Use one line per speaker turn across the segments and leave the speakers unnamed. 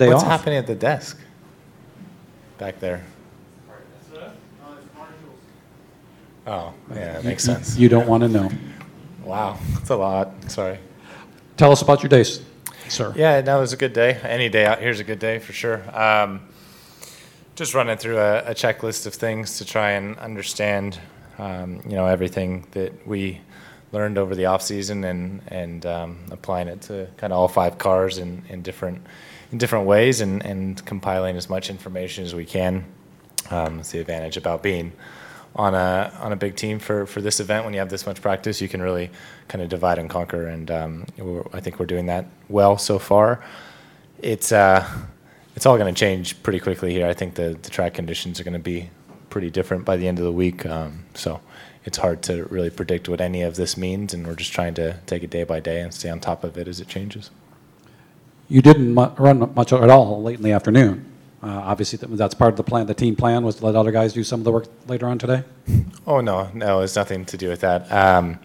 day
What's
off.
happening at the desk back there? Oh, yeah, that makes sense.
You don't want to know.
Wow, that's a lot. Sorry.
Tell us about your days, sir.
Yeah, no, it was a good day. Any day out here is a good day for sure. Um, just running through a, a checklist of things to try and understand, um, you know, everything that we learned over the off season and and um, applying it to kind of all five cars in, in different in different ways and, and compiling as much information as we can. Um, the advantage about being on a on a big team for, for this event. When you have this much practice, you can really kind of divide and conquer, and um, I think we're doing that well so far. It's uh, it's all going to change pretty quickly here. I think the, the track conditions are going to be pretty different by the end of the week. Um, so it's hard to really predict what any of this means, and we're just trying to take it day by day and stay on top of it as it changes.
You didn't mu- run much at all late in the afternoon. Uh, Obviously, that- that's part of the plan, the team plan was to let other guys do some of the work later on today?
Oh no, no, it's nothing to do with that. Um,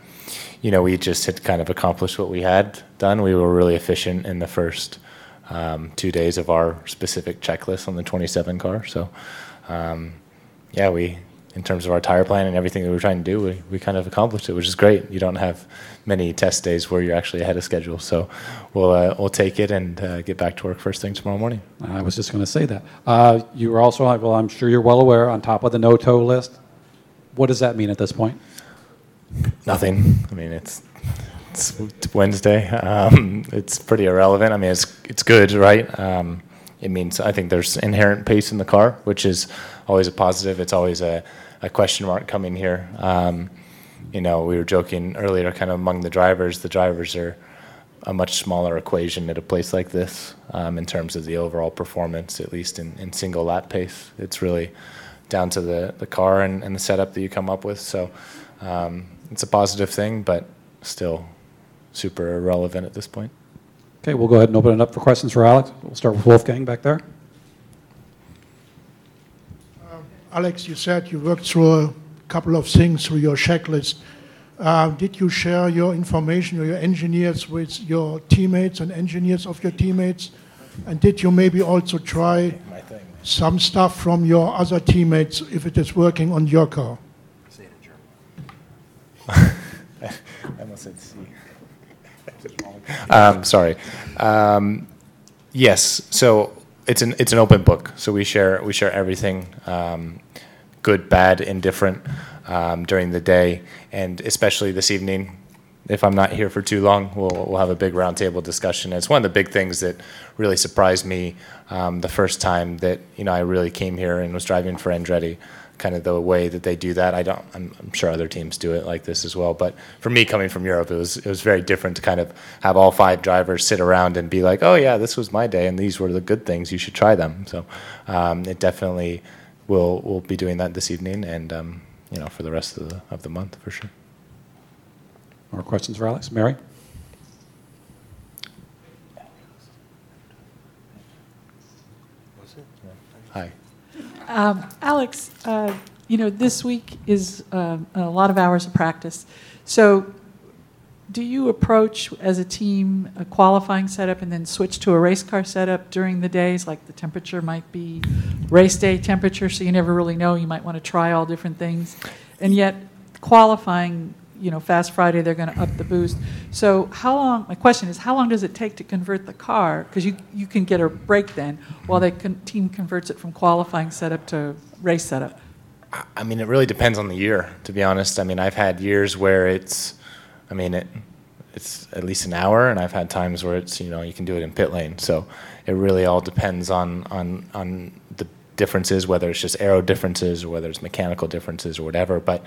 you know, we just had kind of accomplished what we had done. We were really efficient in the first um, two days of our specific checklist on the 27 car. So, um, yeah, we, in terms of our tire plan and everything that we were trying to do, we, we kind of accomplished it, which is great. You don't have many test days where you're actually ahead of schedule. So, we'll uh, we'll take it and uh, get back to work first thing tomorrow morning.
I was just going to say that. Uh, You were also, well, I'm sure you're well aware, on top of the no-tow list. What does that mean at this point?
Nothing. I mean, it's it's Wednesday. Um, it's pretty irrelevant. I mean, it's it's good, right? Um, it means I think there's inherent pace in the car, which is always a positive. It's always a, a question mark coming here. Um, you know, we were joking earlier, kind of among the drivers. The drivers are a much smaller equation at a place like this um, in terms of the overall performance, at least in, in single lap pace. It's really down to the, the car and, and the setup that you come up with. So um, it's a positive thing, but still super irrelevant at this point.
Okay, we'll go ahead and open it up for questions for Alex. We'll start with Wolfgang back there.
Alex, you said you worked through a couple of things through your checklist. Uh, did you share your information or your engineers with your teammates and engineers of your teammates? And did you maybe also try
My thing.
some stuff from your other teammates if it is working on your car?
I almost said C. um, sorry. Um, yes. So it's an it's an open book. So we share we share everything, um, good, bad, indifferent, um, during the day, and especially this evening. If I'm not here for too long, we'll we'll have a big roundtable discussion. It's one of the big things that really surprised me um, the first time that you know I really came here and was driving for Andretti kind of the way that they do that. I don't. I'm, I'm sure other teams do it like this as well. But for me, coming from Europe, it was it was very different to kind of have all five drivers sit around and be like, "Oh yeah, this was my day, and these were the good things. You should try them." So um, it definitely will will be doing that this evening, and um, you know for the rest of the of the month for sure.
More questions for Alex? Mary?
Um, Alex, uh, you know, this week is uh, a lot of hours of practice. So, do you approach as a team a qualifying setup and then switch to a race car setup during the days? Like the temperature might be race day temperature, so you never really know. You might want to try all different things. And yet, qualifying, you know, Fast Friday, they're going to up the boost. So, how long, my question is, how long does it take to convert the car? Because you, you can get a break then while the con- team converts it from qualifying setup to race setup.
I mean, it really depends on the year, to be honest. I mean, I've had years where it's, I mean, it, it's at least an hour, and I've had times where it's, you know, you can do it in pit lane. So it really all depends on on on the differences, whether it's just aero differences or whether it's mechanical differences or whatever. But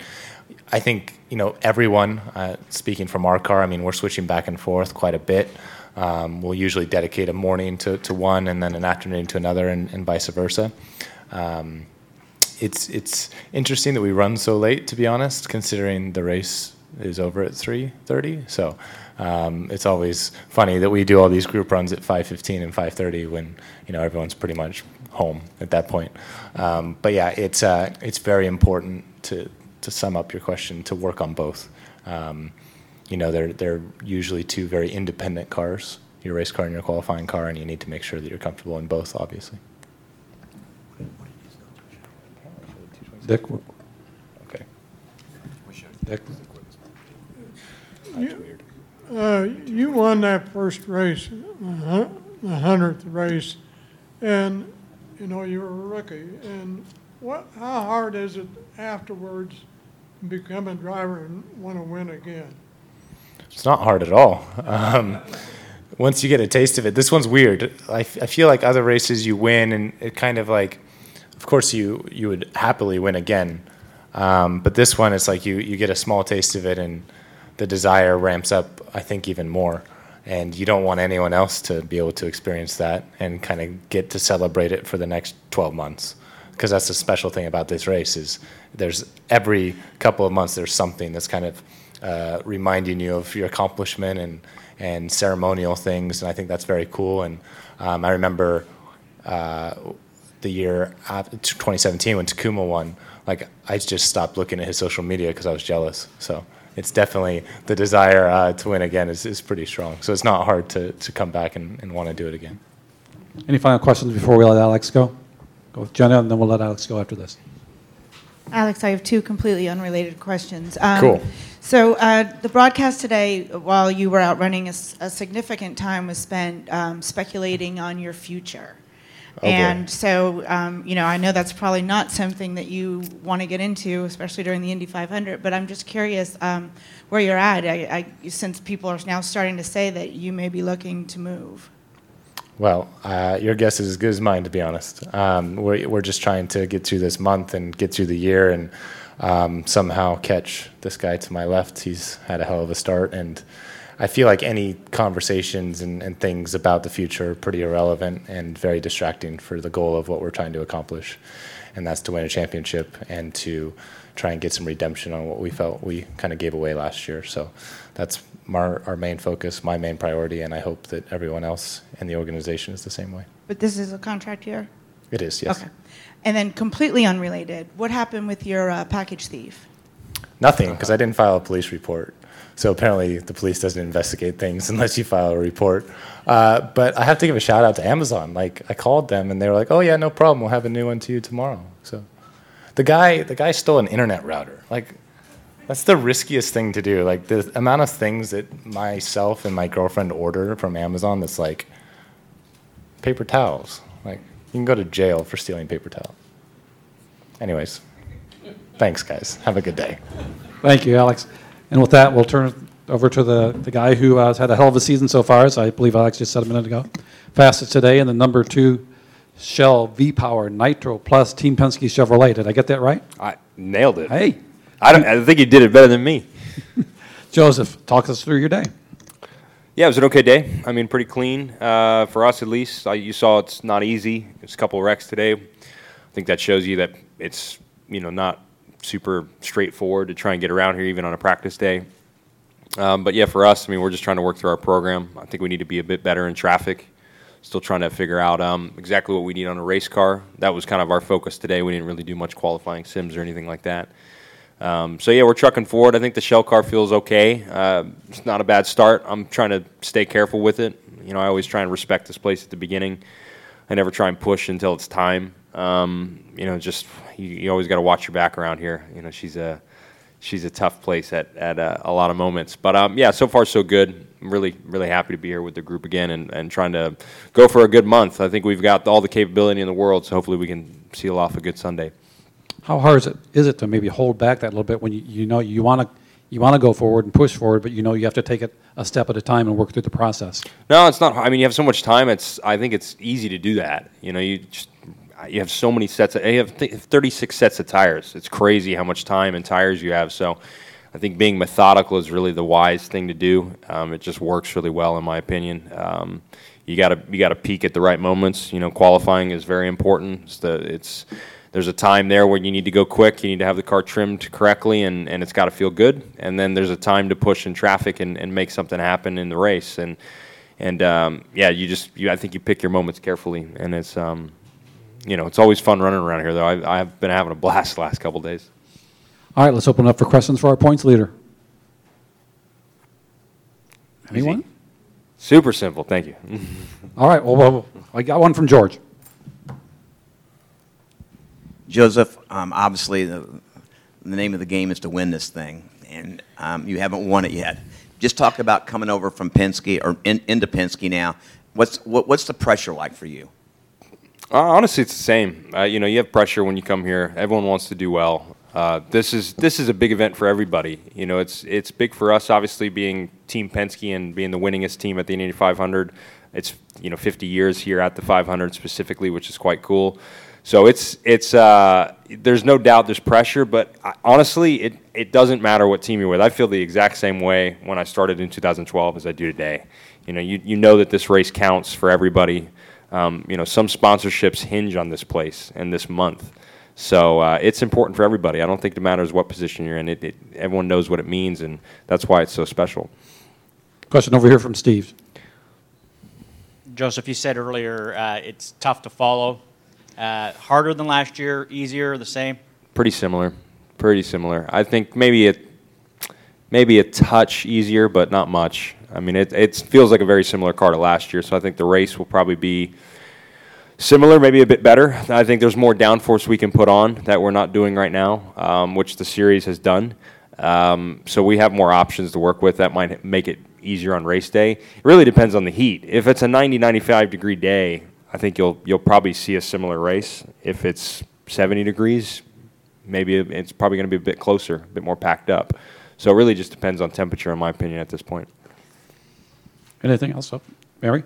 I think you know everyone. Uh, speaking from our car, I mean, we're switching back and forth quite a bit. Um, we'll usually dedicate a morning to, to one and then an afternoon to another, and, and vice versa. Um, it's it's interesting that we run so late, to be honest, considering the race is over at 3:30. So um, it's always funny that we do all these group runs at 5:15 and 5:30 when you know everyone's pretty much home at that point. Um, but yeah, it's uh, it's very important to to sum up your question to work on both. Um, you know, they're they're usually two very independent cars. your race car and your qualifying car, and you need to make sure that you're comfortable in both, obviously.
Dick?
Okay.
Dick?
Uh, you won that first race, the the hundredth race, and, you know, you were a rookie. And what, how hard is it afterwards to become a driver and want to win again?
It's not hard at all. Um, once you get a taste of it, this one's weird. I, f- I feel like other races you win, and it kind of like, of course you you would happily win again, um, but this one it's like you you get a small taste of it, and the desire ramps up. I think even more, and you don't want anyone else to be able to experience that and kind of get to celebrate it for the next 12 months. Because that's the special thing about this race is there's every couple of months there's something that's kind of uh, reminding you of your accomplishment and and ceremonial things and I think that's very cool. And um, I remember uh, the year after 2017 when Takuma won like I just stopped looking at his social media because I was jealous so it's definitely the desire uh, to win again is, is pretty strong so it's not hard to, to come back and, and want to do it again
Any final questions before we let Alex go? Go with Jenna, and then we'll let Alex go after this.
Alex, I have two completely unrelated questions. Um,
Cool.
So uh, the broadcast today, while you were out running, a, s- a significant time was spent um, speculating on your future.
Oh, boy.
and so, um, you know, I know that's probably not something that you want to get into, especially during the Indy 500. But I'm just curious um, where you're at. I, I, since people are now starting to say that you may be looking to move.
Well, uh, your guess is as good as mine, to be honest. Um, we're, we're just trying to get through this month and get through the year and um, somehow catch this guy to my left. He's had a hell of a start. And I feel like any conversations and, and things about the future are pretty irrelevant and very distracting for the goal of what we're trying to accomplish. And that's to win a championship and to try and get some redemption on what we felt we kind of gave away last year. So that's our, our main focus, my main priority, and I hope that everyone else in the organization is the same way.
But this is a contract year?
It is, yes.
Okay. And then completely unrelated, what happened with your uh, package thief?
Nothing, because I didn't file a police report. So apparently, the police doesn't investigate things unless you file a report. Uh, but I have to give a shout out to Amazon. Like I called them, and they were like, "Oh yeah, no problem. We'll have a new one to you tomorrow." So the guy, the guy stole an internet router. Like that's the riskiest thing to do. Like the amount of things that myself and my girlfriend order from Amazon. That's like paper towels. Like you can go to jail for stealing paper towels. Anyways, thanks guys. Have a good day.
Thank you, Alex. And with that, we'll turn it over to the, the guy who uh, has had a hell of a season so far, as I believe Alex just said a minute ago. Fastest today in the number two Shell V-Power Nitro Plus Team Penske Chevrolet. Did I get that right?
I nailed it.
Hey,
I, don't, I think you did it better than me.
Josef, talk us through your day.
Yeah, it was an okay day. I mean, pretty clean uh, for us at least. I, you saw it's not easy. It's a couple of wrecks today. I think that shows you that it's you know not super straightforward to try and get around here even on a practice day. Um, but yeah, for us, I mean, we're just trying to work through our program. I think we need to be a bit better in traffic. Still trying to figure out um, exactly what we need on a race car. That was kind of our focus today. We didn't really do much qualifying sims or anything like that. Um, so yeah, we're trucking forward. I think the shell car feels okay. Uh, it's not a bad start. I'm trying to stay careful with it. You know, I always try and respect this place at the beginning. I never try and push until it's time. Um, you know, just you, you always got to watch your back around here. You know, she's a she's a tough place at at uh, a lot of moments. But um, yeah, so far so good. I'm really really happy to be here with the group again and, and trying to go for a good month. I think we've got all the capability in the world, so hopefully we can seal off a good Sunday.
How hard is it, is it to maybe hold back that little bit when you, you know you want to you want to go forward and push forward, but you know you have to take it a step at a time and work through the process?
No, it's not. I mean, you have so much time. It's. I think it's easy to do that. You know, you just you have so many sets. Of, you have th- 36 sets of tires. It's crazy how much time and tires you have. So, I think being methodical is really the wise thing to do. Um, it just works really well, in my opinion. Um, you got to you got to peak at the right moments. You know, qualifying is very important. It's the it's there's a time there where you need to go quick. You need to have the car trimmed correctly, and, and it's got to feel good. And then there's a time to push in traffic and, and make something happen in the race. And and um, yeah, you just you, I think you pick your moments carefully, and it's um, you know it's always fun running around here. Though I've, I've been having a blast the last couple days.
All right, let's open it up for questions for our points leader. Anyone?
Super simple. Thank you.
All right, well, well, I got one from George.
Josef, um, obviously, the, the name of the game is to win this thing, and um, you haven't won it yet. Just talk about coming over from Penske or in, into Penske now. What's what, what's the pressure like for you?
Uh, honestly, it's the same. Uh, you know, you have pressure when you come here. Everyone wants to do well. Uh, this is this is a big event for everybody. You know, it's it's big for us, obviously, being Team Penske and being the winningest team at the Indy 500. It's you know 50 years here at the 500 specifically, which is quite cool. So it's it's uh, there's no doubt there's pressure, but honestly, it it doesn't matter what team you're with. I feel the exact same way when I started in 2012 as I do today. You know, you you know that this race counts for everybody. Um, you know, some sponsorships hinge on this place and this month. So uh, it's important for everybody. I don't think it matters what position you're in. It, it, everyone knows what it means, and that's why it's so special.
Question over here from Steve.
Josef, you said earlier uh, it's tough to follow. Uh, harder than last year, easier, the same?
Pretty similar. Pretty similar. I think maybe it maybe a touch easier, but not much. I mean, it, it feels like a very similar car to last year, so I think the race will probably be similar, maybe a bit better. I think there's more downforce we can put on that we're not doing right now, um, which the series has done. Um, so we have more options to work with that might make it easier on race day. It really depends on the heat. If it's a 90, 95 degree day, I think you'll you'll probably see a similar race. If it's 70 degrees, maybe it's probably going to be a bit closer, a bit more packed up. So it really just depends on temperature, in my opinion, at this point.
Anything else? up? Mary?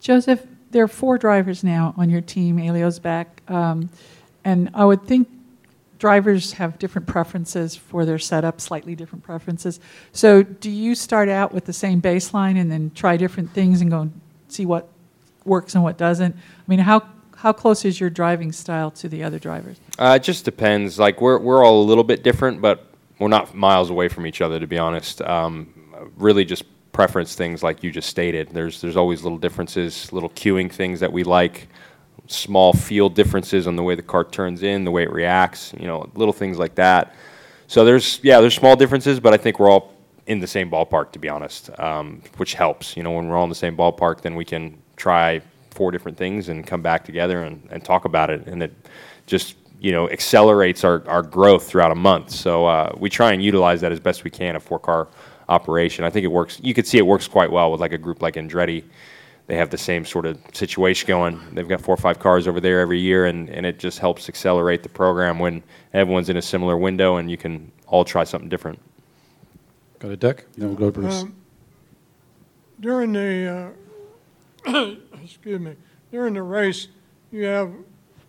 Josef, there are four drivers now on your team. Elio's back, um, and I would think drivers have different preferences for their setup, slightly different preferences. So, do you start out with the same baseline and then try different things and go and see what works and what doesn't? I mean, how how close is your driving style to the other drivers?
Uh, it just depends. Like we're we're all a little bit different, but we're not miles away from each other, to be honest. Um, really, just preference things like you just stated. There's there's always little differences, little cueing things that we like, small field differences on the way the car turns in, the way it reacts. You know, little things like that. So there's yeah, there's small differences, but I think we're all in the same ballpark, to be honest, um, which helps. You know, when we're all in the same ballpark, then we can try four different things and come back together and, and talk about it, and it just you know accelerates our, our growth throughout a month. So uh, we try and utilize that as best we can. A four car operation. I think it works. You could see it works quite well with like a group like Andretti. They have the same sort of situation going. They've got four or five cars over there every year, and, and it just helps accelerate the program when everyone's in a similar window and you can all try something different.
Got a deck? then we'll go to Bruce.
Um, During the, uh, excuse me, during the race, you have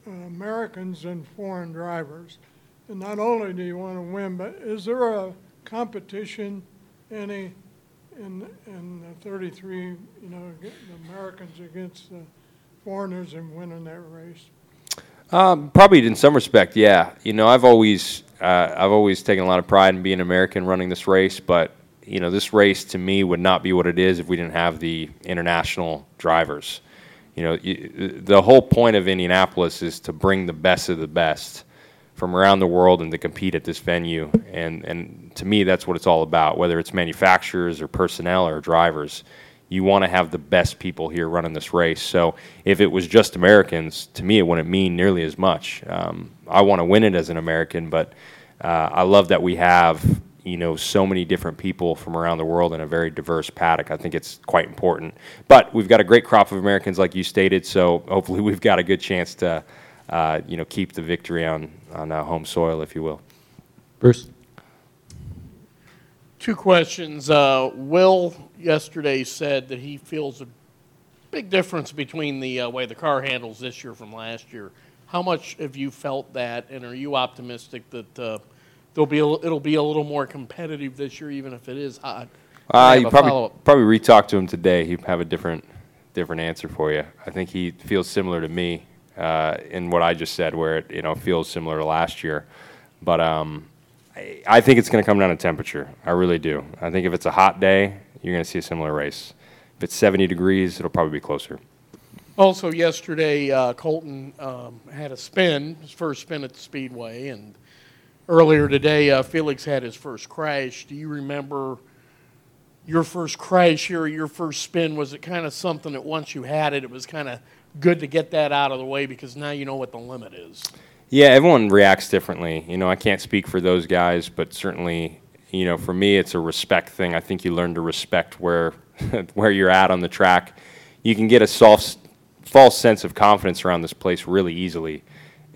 Americans and foreign drivers. And not only do you want to win, but is there a competition any in, in the 33, you know, Americans against the foreigners and winning that race?
Um, probably in some respect, yeah. You know, I've always uh, I've always taken a lot of pride in being American running this race, but you know, this race to me would not be what it is if we didn't have the international drivers. You know, you, the whole point of Indianapolis is to bring the best of the best from around the world and to compete at this venue. And, and to me, that's what it's all about, whether it's manufacturers or personnel or drivers. You want to have the best people here running this race. So if it was just Americans, to me, it wouldn't mean nearly as much. Um, I want to win it as an American, but uh, I love that we have you know so many different people from around the world in a very diverse paddock. I think it's quite important. But we've got a great crop of Americans, like you stated. So hopefully, we've got a good chance to uh, you know keep the victory on on uh, home soil, if you will.
Bruce?
Two questions. Uh, Will yesterday said that he feels a big difference between the uh, way the car handles this year from last year. How much have you felt that, and are you optimistic that uh, there'll be a, it'll be a little more competitive this year, even if it is hot?
Uh, you probably probably re-talk to him today. He'd have a different different answer for you. I think he feels similar to me uh, in what I just said, where it you know feels similar to last year. But um, I, I think it's going to come down to temperature. I really do. I think if it's a hot day, you're going to see a similar race. If it's 70 degrees, it'll probably be closer.
Also, yesterday, uh, Colton um, had a spin, his first spin at the Speedway, and earlier today, uh, Felix had his first crash. Do you remember your first crash here, your first spin, was it kind of something that once you had it, it was kind of good to get that out of the way because now you know what the limit is?
Yeah, everyone reacts differently. You know, I can't speak for those guys, but certainly, you know, for me, it's a respect thing. I think you learn to respect where where you're at on the track. You can get a false false sense of confidence around this place really easily,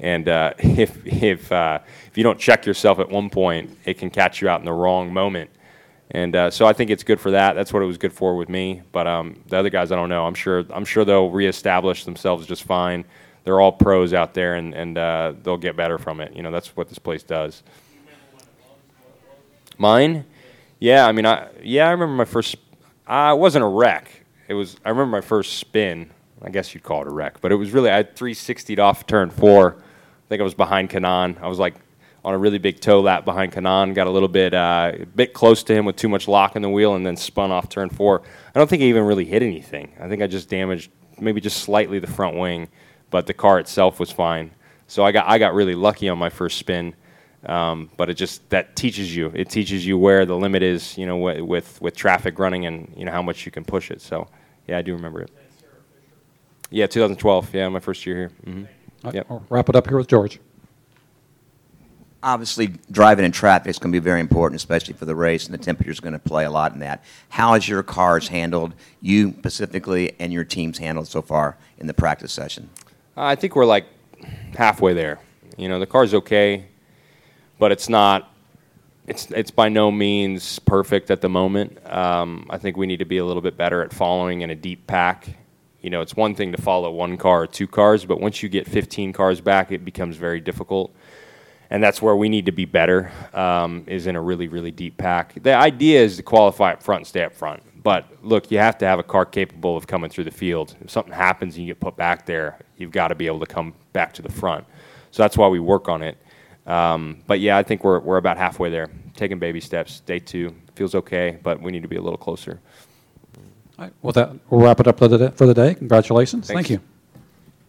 and uh, if if uh, if you don't check yourself at one point, it can catch you out in the wrong moment. And uh, so I think it's good for that. That's what it was good for with me. But um, the other guys, I don't know. I'm sure I'm sure they'll reestablish themselves just fine. They're all pros out there, and and uh, they'll get better from it. You know, that's what this place does. Mine, yeah. I mean, I yeah. I remember my first. I wasn't a wreck. It was. I remember my first spin. I guess you'd call it a wreck, but it was really. I had 360'd off turn four. I think I was behind Kanaan. I was like on a really big tow lap behind Kanaan. Got a little bit uh, a bit close to him with too much lock in the wheel, and then spun off turn four. I don't think I even really hit anything. I think I just damaged maybe just slightly the front wing, but the car itself was fine. So I got I got really lucky on my first spin. Um, but it just that teaches you. It teaches you where the limit is, you know, wi- with with traffic running and you know how much you can push it. So, yeah, I do remember it. Yeah, 2012. Yeah, my first year here. hmm
All right,
Yep.
I'll wrap it up here with George.
Obviously, driving in traffic is going to be very important, especially for the race, and the temperature is going to play a lot in that. How has your cars handled, you specifically, and your teams handled so far in the practice session?
I think we're like halfway there. You know, the car's okay, but it's not. It's it's by no means perfect at the moment. Um, I think we need to be a little bit better at following in a deep pack. You know, it's one thing to follow one car or two cars, but once you get 15 cars back, it becomes very difficult. And that's where we need to be better. Um, is in a really really deep pack. The idea is to qualify up front and stay up front. But look, you have to have a car capable of coming through the field. If something happens and you get put back there, you've got to be able to come back to the front. So that's why we work on it. Um, but yeah, I think we're, we're about halfway there, taking baby steps. Day two feels okay, but we need to be a little closer.
All right, with that, we'll wrap it up for the for the day. Congratulations. Thank you.